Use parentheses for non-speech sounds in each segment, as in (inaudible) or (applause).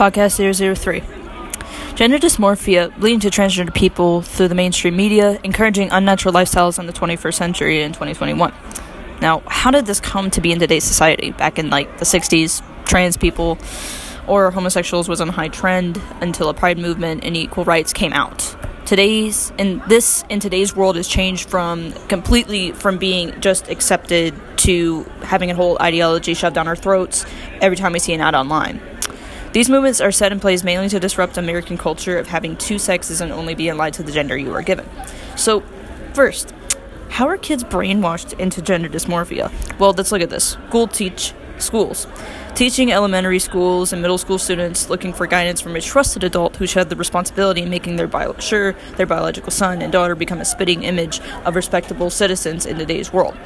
Podcast 003. Gender dysmorphia leading to transgender people through the mainstream media, encouraging unnatural lifestyles in the 21st century in 2021. Now, how did this come to be in today's society? Back in like the 60s, trans people or homosexuals was on high trend until a pride movement and equal rights came out. Today's and this in today's world has changed from completely from being just accepted to having a whole ideology shoved down our throats every time we see an ad online. These movements are set in place mainly to disrupt American culture of having two sexes and only being allied to the gender you are given. So, first, how are kids brainwashed into gender dysmorphia? Well, let's look at this. School teach schools. Teaching elementary schools and middle school students looking for guidance from a trusted adult who should have the responsibility in making their bio- sure their biological son and daughter become a spitting image of respectable citizens in today's world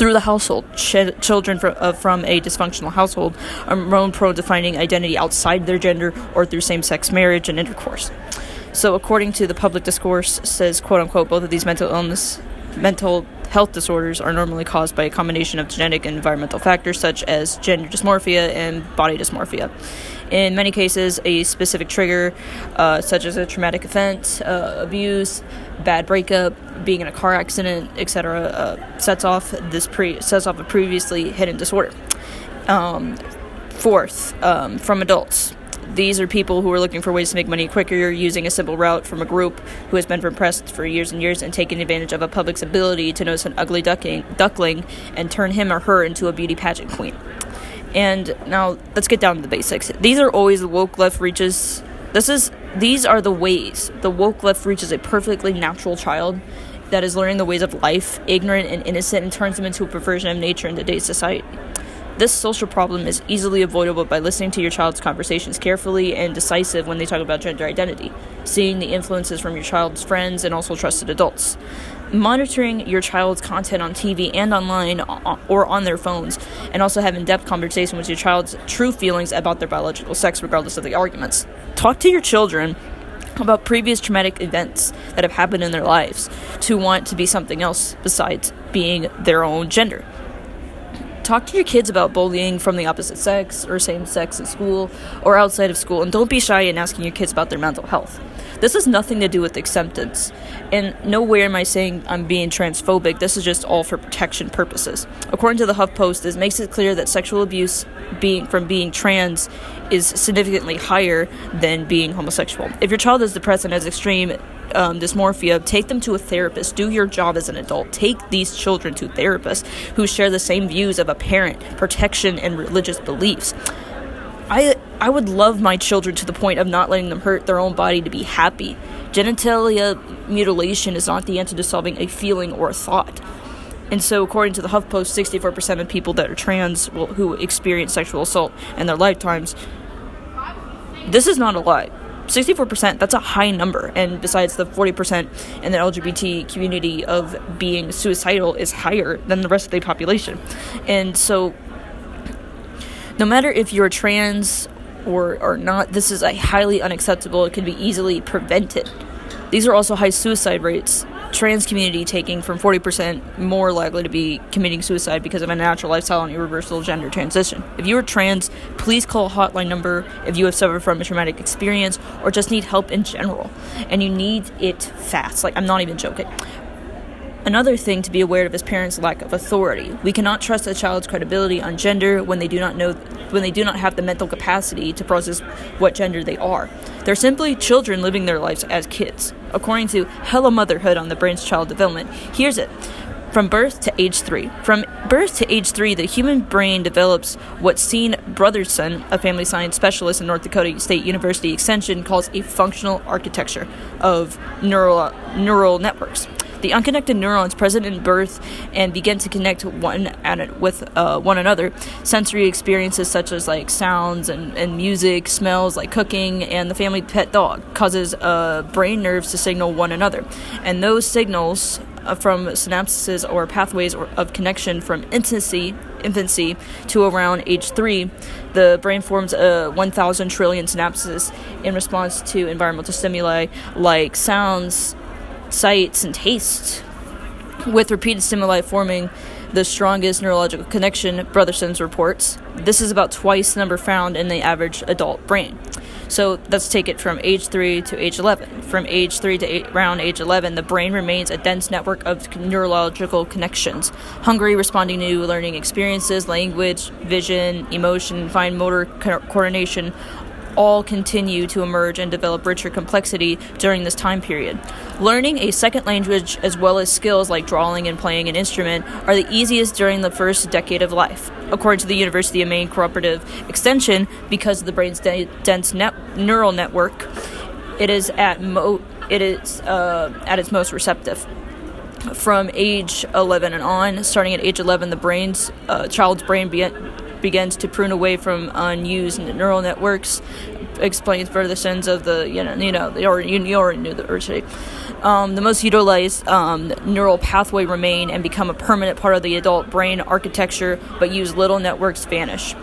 through the household. Ch- children from, uh, from a dysfunctional household are more prone to finding identity outside their gender or through same sex marriage and intercourse. So, according to the public discourse, says quote unquote, both of these mental illness, mental health disorders are normally caused by a combination of genetic and environmental factors such as gender dysmorphia and body dysmorphia. In many cases, a specific trigger, uh, such as a traumatic event, uh, abuse, bad breakup, being in a car accident, etc., uh, sets off this pre sets off a previously hidden disorder. Um, fourth, um, from adults. These are people who are looking for ways to make money quicker, using a simple route from a group who has been repressed for years and years and taking advantage of a public's ability to notice an ugly ducking, duckling and turn him or her into a beauty pageant queen. And now let's get down to the basics. These are always the woke left reaches. This is these are the ways the woke left reaches a perfectly natural child that is learning the ways of life, ignorant and innocent, and turns them into a perversion of nature in today's society. This social problem is easily avoidable by listening to your child's conversations carefully and decisive when they talk about gender identity, seeing the influences from your child's friends and also trusted adults. Monitoring your child's content on TV and online uh, uh, or on their phones, and also have in depth conversation with your child's true feelings about their biological sex, regardless of the arguments. Talk to your children about previous traumatic events that have happened in their lives to want to be something else besides being their own gender talk to your kids about bullying from the opposite sex or same sex at school or outside of school, and don't be shy in asking your kids about their mental health. This has nothing to do with acceptance, and nowhere am I saying I'm being transphobic. This is just all for protection purposes. According to the HuffPost, this makes it clear that sexual abuse being from being trans is significantly higher than being homosexual. If your child is depressed and has extreme um, dysmorphia, take them to a therapist. Do your job as an adult. Take these children to therapists who share the same views of a parent, protection, and religious beliefs. I I would love my children to the point of not letting them hurt their own body to be happy. Genitalia mutilation is not the answer to solving a feeling or a thought. And so, according to the HuffPost, 64% of people that are trans will, who experience sexual assault in their lifetimes. This is not a lie. 64%, that's a high number. And besides, the 40% in the LGBT community of being suicidal is higher than the rest of the population. And so, no matter if you're trans or, or not, this is a highly unacceptable. It can be easily prevented. These are also high suicide rates trans community taking from 40% more likely to be committing suicide because of a natural lifestyle and irreversible gender transition. If you are trans, please call a hotline number if you have suffered from a traumatic experience or just need help in general. And you need it fast. Like, I'm not even joking. Another thing to be aware of is parents' lack of authority. We cannot trust a child's credibility on gender when they do not know when they do not have the mental capacity to process what gender they are. They're simply children living their lives as kids. According to Hello Motherhood on the Brain's Child Development, here's it. From birth to age three. From birth to age three, the human brain develops what Sean Brotherson, a family science specialist in North Dakota State University Extension, calls a functional architecture of neural, neural networks. The unconnected neurons present in birth and begin to connect one with uh, one another. Sensory experiences such as like sounds and, and music, smells like cooking, and the family pet dog causes uh, brain nerves to signal one another. And those signals uh, from synapses or pathways of connection from infancy, infancy to around age three, the brain forms a 1,000 trillion synapses in response to environmental stimuli like sounds, sights, and tastes, with repeated stimuli forming the strongest neurological connection, Brotherson's reports. This is about twice the number found in the average adult brain. So let's take it from age 3 to age 11. From age 3 to eight, around age 11, the brain remains a dense network of neurological connections. Hungry, responding to new learning experiences, language, vision, emotion, fine motor co- coordination, all continue to emerge and develop richer complexity during this time period. Learning a second language as well as skills like drawing and playing an instrument are the easiest during the first decade of life. According to the University of Maine Cooperative Extension, because of the brain's de- dense net- neural network, it is at mo- it is uh, at its most receptive from age 11 and on. Starting at age 11, the brain's uh, child's brain be- begins to prune away from unused neural networks. Explains further sense of the you know you know you already, you already knew the already. Um, the most utilized um, neural pathway remain and become a permanent part of the adult brain architecture, but use little networks vanish.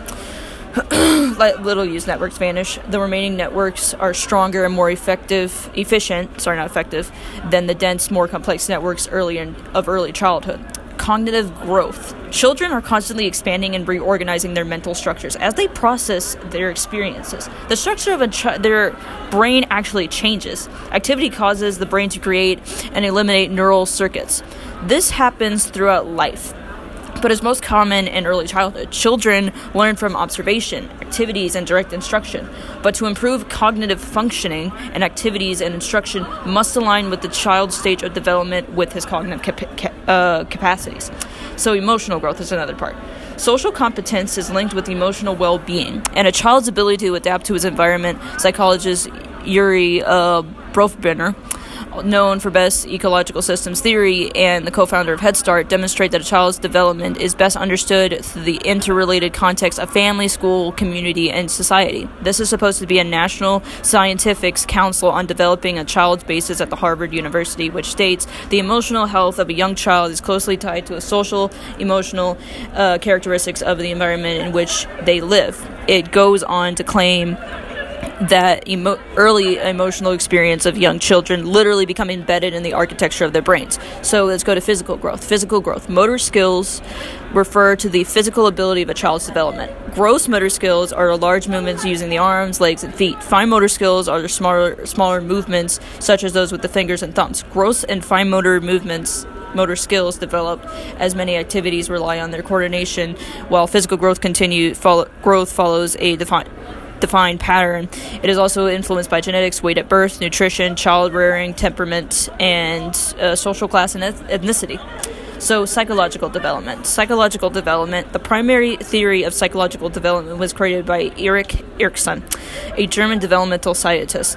(clears throat) Little use networks vanish. The remaining networks are stronger and more effective, efficient. Sorry, not effective, than the dense, more complex networks early in, of early childhood cognitive growth. Children are constantly expanding and reorganizing their mental structures as they process their experiences. The structure of ch- their brain actually changes. Activity causes the brain to create and eliminate neural circuits. This happens throughout life but is most common in early childhood. Children learn from observation, activities, and direct instruction. But to improve cognitive functioning and activities and instruction must align with the child's stage of development with his cognitive cap- uh, capacities. So, emotional growth is another part. Social competence is linked with emotional well being and a child's ability to adapt to his environment. Psychologist Urie uh, known for best ecological systems theory and the co-founder of Head Start, demonstrate that a child's development is best understood through the interrelated context of family, school, community, and society. This is supposed to be a national scientific council on developing a child's basis at the Harvard University, which states the emotional health of a young child is closely tied to the social, emotional uh, characteristics of the environment in which they live. It goes on to claim that emo- early emotional experience of young children literally become embedded in the architecture of their brains. So let's go to physical growth. Physical growth. Motor skills refer to the physical ability of a child's development. Gross motor skills are large movements using the arms, legs, and feet. Fine motor skills are the smaller, smaller movements, such as those with the fingers and thumbs. Gross and fine motor movements motor skills develop as many activities rely on their coordination while physical growth continue follow, growth follows a defined defined pattern. It is also influenced by genetics, weight at birth, nutrition, child rearing, temperament, and uh, social class and ethnicity. So, psychological development. Psychological development. The primary theory of psychological development was created by Erik Erikson, a German developmental scientist.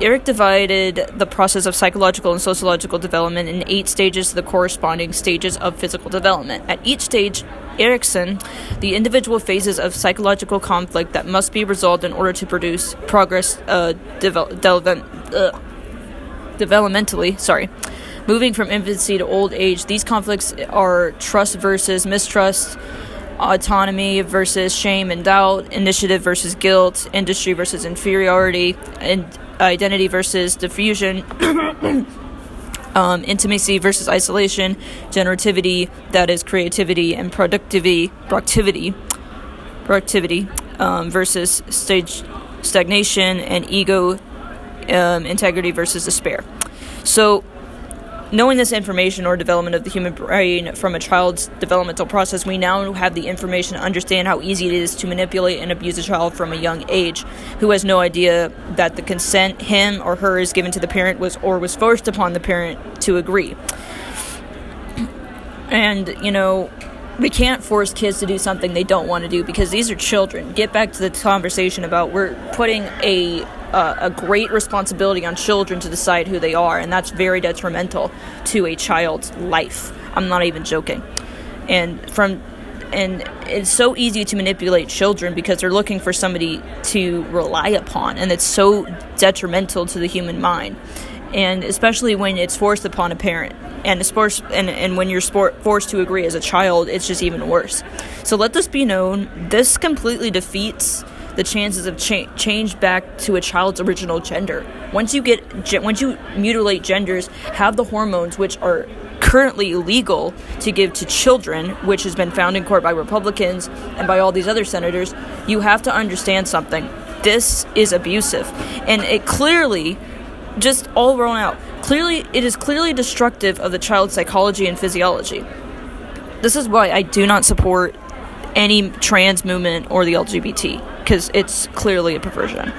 Eric divided the process of psychological and sociological development in eight stages to the corresponding stages of physical development. At each stage, Erikson, the individual phases of psychological conflict that must be resolved in order to produce progress uh, devel- uh, developmentally. Sorry. Moving from infancy to old age, these conflicts are trust versus mistrust, autonomy versus shame and doubt, initiative versus guilt, industry versus inferiority, and identity versus diffusion. Um, intimacy versus isolation, generativity, that is creativity, and productivity, productivity, productivity um, versus stage stagnation, and ego um, integrity versus despair. So Knowing this information or development of the human brain from a child's developmental process, we now have the information to understand how easy it is to manipulate and abuse a child from a young age who has no idea that the consent him or her is given to the parent was or was forced upon the parent to agree. And, you know, we can't force kids to do something they don't want to do because these are children. Get back to the conversation about we're putting a uh, a great responsibility on children to decide who they are, and that's very detrimental to a child's life. I'm not even joking. And from and it's so easy to manipulate children because they're looking for somebody to rely upon, and it's so detrimental to the human mind. And especially when it's forced upon a parent, and forced, and, and when you're sport, forced to agree as a child, it's just even worse. So let this be known: this completely defeats the chances of cha- change back to a child's original gender. Once you get once you mutilate genders, have the hormones which are currently illegal to give to children, which has been found in court by Republicans and by all these other senators, you have to understand something. This is abusive. And it clearly, just all thrown out, clearly, it is clearly destructive of the child's psychology and physiology. This is why I do not support any trans movement or the LGBT, because it's clearly a perversion.